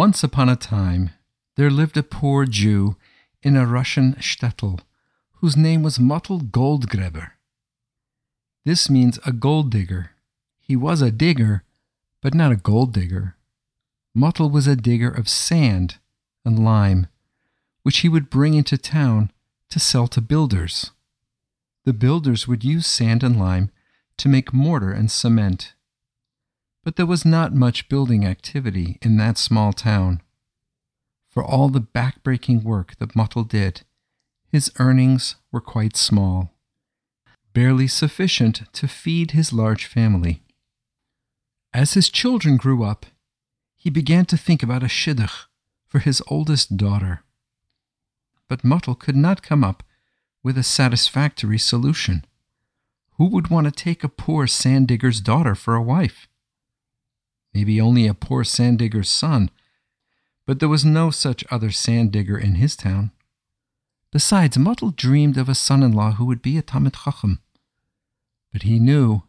Once upon a time, there lived a poor Jew in a Russian shtetl whose name was Mottel Goldgräber. This means a gold digger. He was a digger, but not a gold digger. Mottel was a digger of sand and lime, which he would bring into town to sell to builders. The builders would use sand and lime to make mortar and cement. But there was not much building activity in that small town. For all the backbreaking work that Mottel did, his earnings were quite small, barely sufficient to feed his large family. As his children grew up, he began to think about a shidduch for his oldest daughter. But Mottel could not come up with a satisfactory solution. Who would want to take a poor sand digger's daughter for a wife? Maybe only a poor sand digger's son, but there was no such other sand digger in his town. Besides, Mottel dreamed of a son in law who would be a Talmid Chacham. But he knew,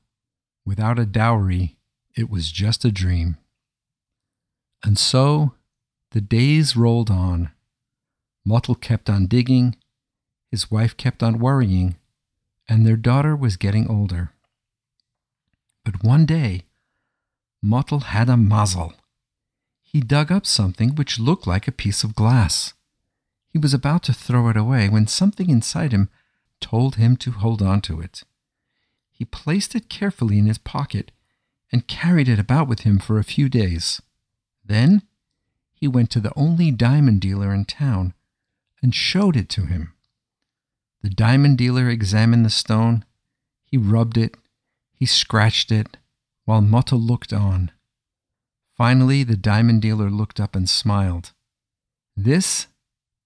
without a dowry, it was just a dream. And so the days rolled on. Mottel kept on digging, his wife kept on worrying, and their daughter was getting older. But one day, Mottel had a mazel. He dug up something which looked like a piece of glass. He was about to throw it away when something inside him told him to hold on to it. He placed it carefully in his pocket and carried it about with him for a few days. Then he went to the only diamond dealer in town and showed it to him. The diamond dealer examined the stone, he rubbed it, he scratched it, while Mottel looked on. Finally, the diamond dealer looked up and smiled. This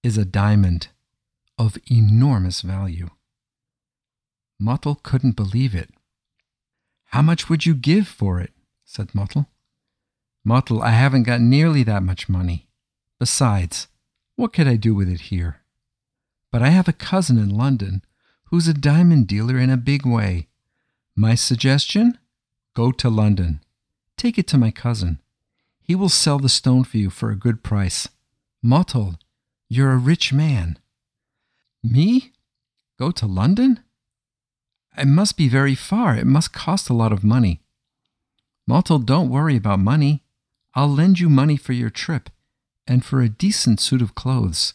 is a diamond of enormous value. Mottel couldn't believe it. How much would you give for it? said Mottel. Mottel, I haven't got nearly that much money. Besides, what could I do with it here? But I have a cousin in London who's a diamond dealer in a big way. My suggestion? Go to London. Take it to my cousin. He will sell the stone for you for a good price. Mottel, you're a rich man. Me? Go to London? It must be very far. It must cost a lot of money. Mottel, don't worry about money. I'll lend you money for your trip and for a decent suit of clothes.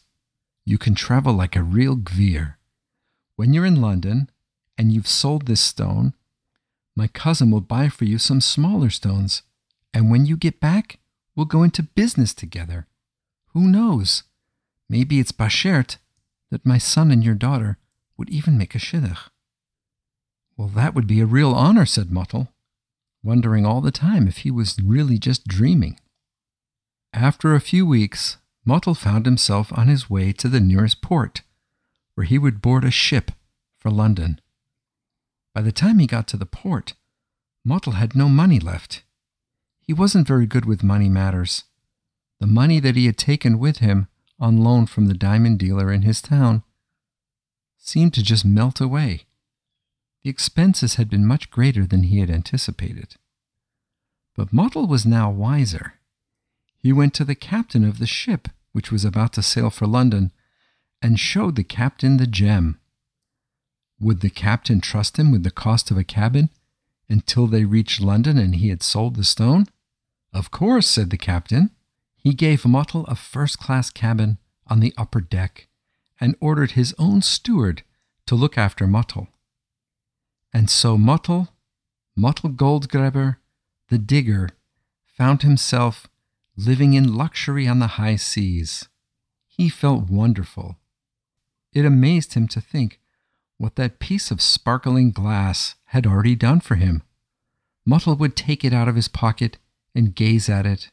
You can travel like a real gvir. When you're in London and you've sold this stone, my cousin will buy for you some smaller stones, and when you get back, we'll go into business together. Who knows? Maybe it's bashert that my son and your daughter would even make a shidduch. Well, that would be a real honor, said Mottel, wondering all the time if he was really just dreaming. After a few weeks, Mottel found himself on his way to the nearest port, where he would board a ship for London. By the time he got to the port, Mottel had no money left. He wasn't very good with money matters. The money that he had taken with him on loan from the diamond dealer in his town seemed to just melt away. The expenses had been much greater than he had anticipated. But Mottel was now wiser. He went to the captain of the ship, which was about to sail for London, and showed the captain the gem. Would the captain trust him with the cost of a cabin until they reached London and he had sold the stone? Of course, said the captain. He gave Mottel a first class cabin on the upper deck and ordered his own steward to look after Mottel. And so Mottel, Mottel Goldgräber, the digger, found himself living in luxury on the high seas. He felt wonderful. It amazed him to think what that piece of sparkling glass had already done for him. Mottel would take it out of his pocket and gaze at it.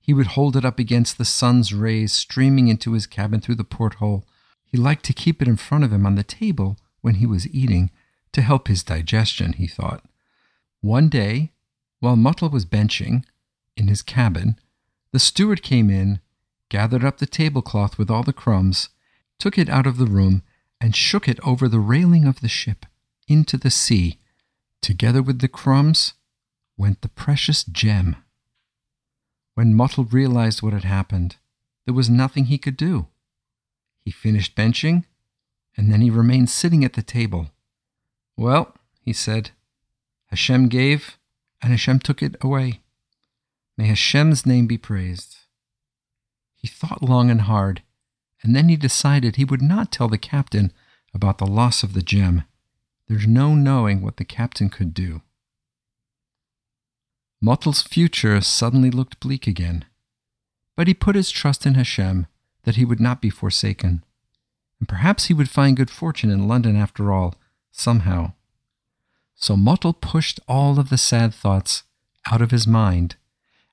He would hold it up against the sun's rays streaming into his cabin through the porthole. He liked to keep it in front of him on the table when he was eating to help his digestion, he thought. One day, while Mottel was benching in his cabin, the steward came in, gathered up the tablecloth with all the crumbs, took it out of the room, and shook it over the railing of the ship into the sea. Together with the crumbs went the precious gem. When Mottel realized what had happened, there was nothing he could do. He finished benching, and then he remained sitting at the table. Well, he said, Hashem gave, and Hashem took it away. May Hashem's name be praised. He thought long and hard, and then he decided he would not tell the captain about the loss of the gem. There's no knowing what the captain could do. Mottel's future suddenly looked bleak again, but he put his trust in Hashem that he would not be forsaken, and perhaps he would find good fortune in London after all, somehow. So Mottel pushed all of the sad thoughts out of his mind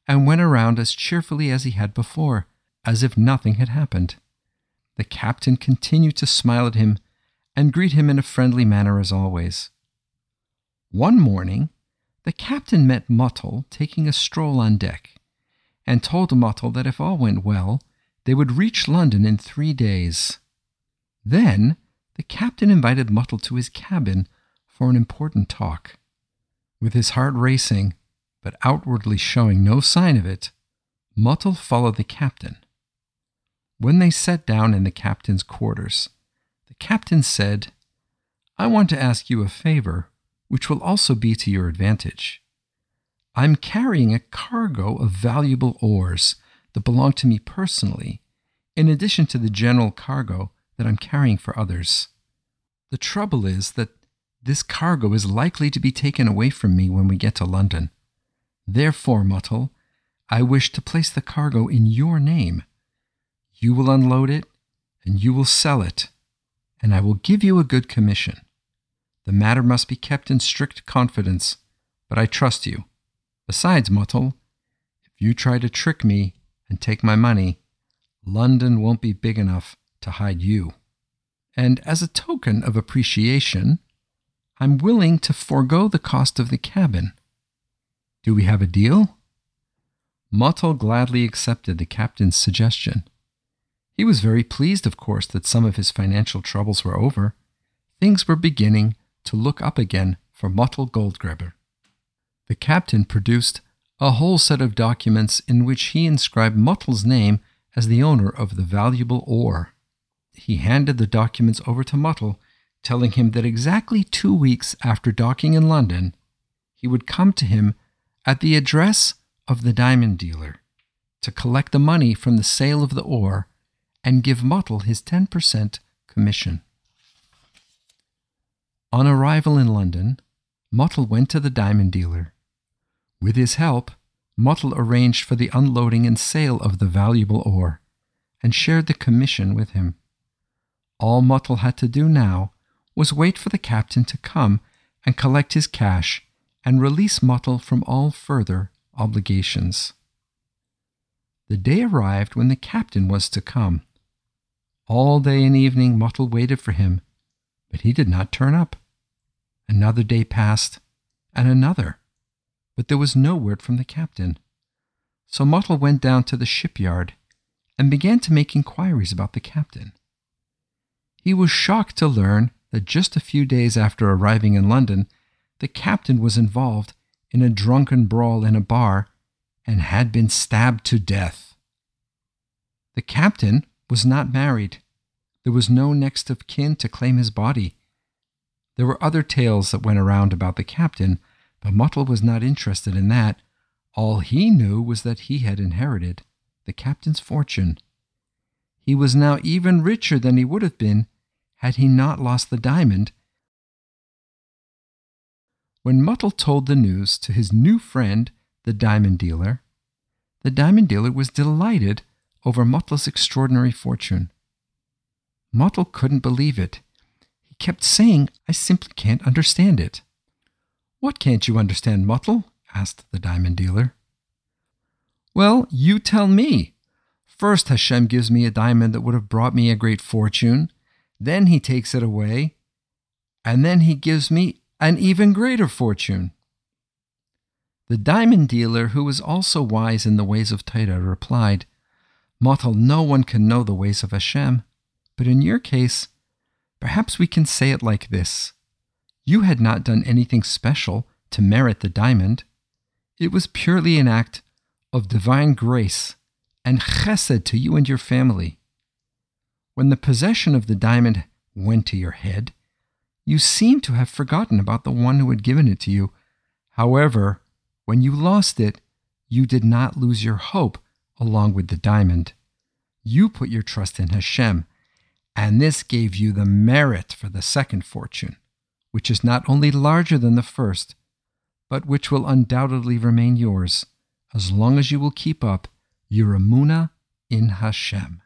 and went around as cheerfully as he had before, as if nothing had happened. The captain continued to smile at him and greet him in a friendly manner as always. One morning, the captain met Mottel taking a stroll on deck, and told Mottel that if all went well, they would reach London in three days. Then the captain invited Mottel to his cabin for an important talk. With his heart racing, but outwardly showing no sign of it, Mottel followed the captain. When they sat down in the captain's quarters, the captain said, I want to ask you a favor, which will also be to your advantage. I'm carrying a cargo of valuable ores that belong to me personally, in addition to the general cargo that I'm carrying for others. The trouble is that this cargo is likely to be taken away from me when we get to London. Therefore, Muttle, I wish to place the cargo in your name you will unload it, and you will sell it, and I will give you a good commission. The matter must be kept in strict confidence, but I trust you. Besides, Muttle, if you try to trick me and take my money, London won't be big enough to hide you. And as a token of appreciation, I'm willing to forego the cost of the cabin. Do we have a deal? Muttle gladly accepted the captain's suggestion. He was very pleased, of course, that some of his financial troubles were over. Things were beginning to look up again for Mottel Goldgräber. The captain produced a whole set of documents in which he inscribed Muttle's name as the owner of the valuable ore. He handed the documents over to Muttle, telling him that exactly two weeks after docking in London, he would come to him at the address of the diamond dealer to collect the money from the sale of the ore and give Mottel his 10% commission. On arrival in London, Mottel went to the diamond dealer. With his help, Mottel arranged for the unloading and sale of the valuable ore and shared the commission with him. All Mottel had to do now was wait for the captain to come and collect his cash and release Mottel from all further obligations. The day arrived when the captain was to come. All day and evening Mottel waited for him, but he did not turn up. Another day passed, and another, but there was no word from the captain. So Mottel went down to the shipyard and began to make inquiries about the captain. He was shocked to learn that just a few days after arriving in London, the captain was involved in a drunken brawl in a bar and had been stabbed to death. The captain was not married. There was no next of kin to claim his body. There were other tales that went around about the captain, but Muttle was not interested in that. All he knew was that he had inherited the captain's fortune. He was now even richer than he would have been had he not lost the diamond. When Muttle told the news to his new friend, the diamond dealer, the diamond dealer was delighted over Muttle's extraordinary fortune. Muttle couldn't believe it. He kept saying, I simply can't understand it. What can't you understand, Muttle? asked the diamond dealer. Well, you tell me. First, Hashem gives me a diamond that would have brought me a great fortune. Then he takes it away. And then he gives me an even greater fortune. The diamond dealer, who was also wise in the ways of Torah, replied, Mottel, no one can know the ways of Hashem. But in your case, perhaps we can say it like this You had not done anything special to merit the diamond. It was purely an act of divine grace and chesed to you and your family. When the possession of the diamond went to your head, you seemed to have forgotten about the one who had given it to you. However, when you lost it, you did not lose your hope along with the diamond. You put your trust in Hashem, and this gave you the merit for the second fortune, which is not only larger than the first, but which will undoubtedly remain yours as long as you will keep up your emunah in Hashem.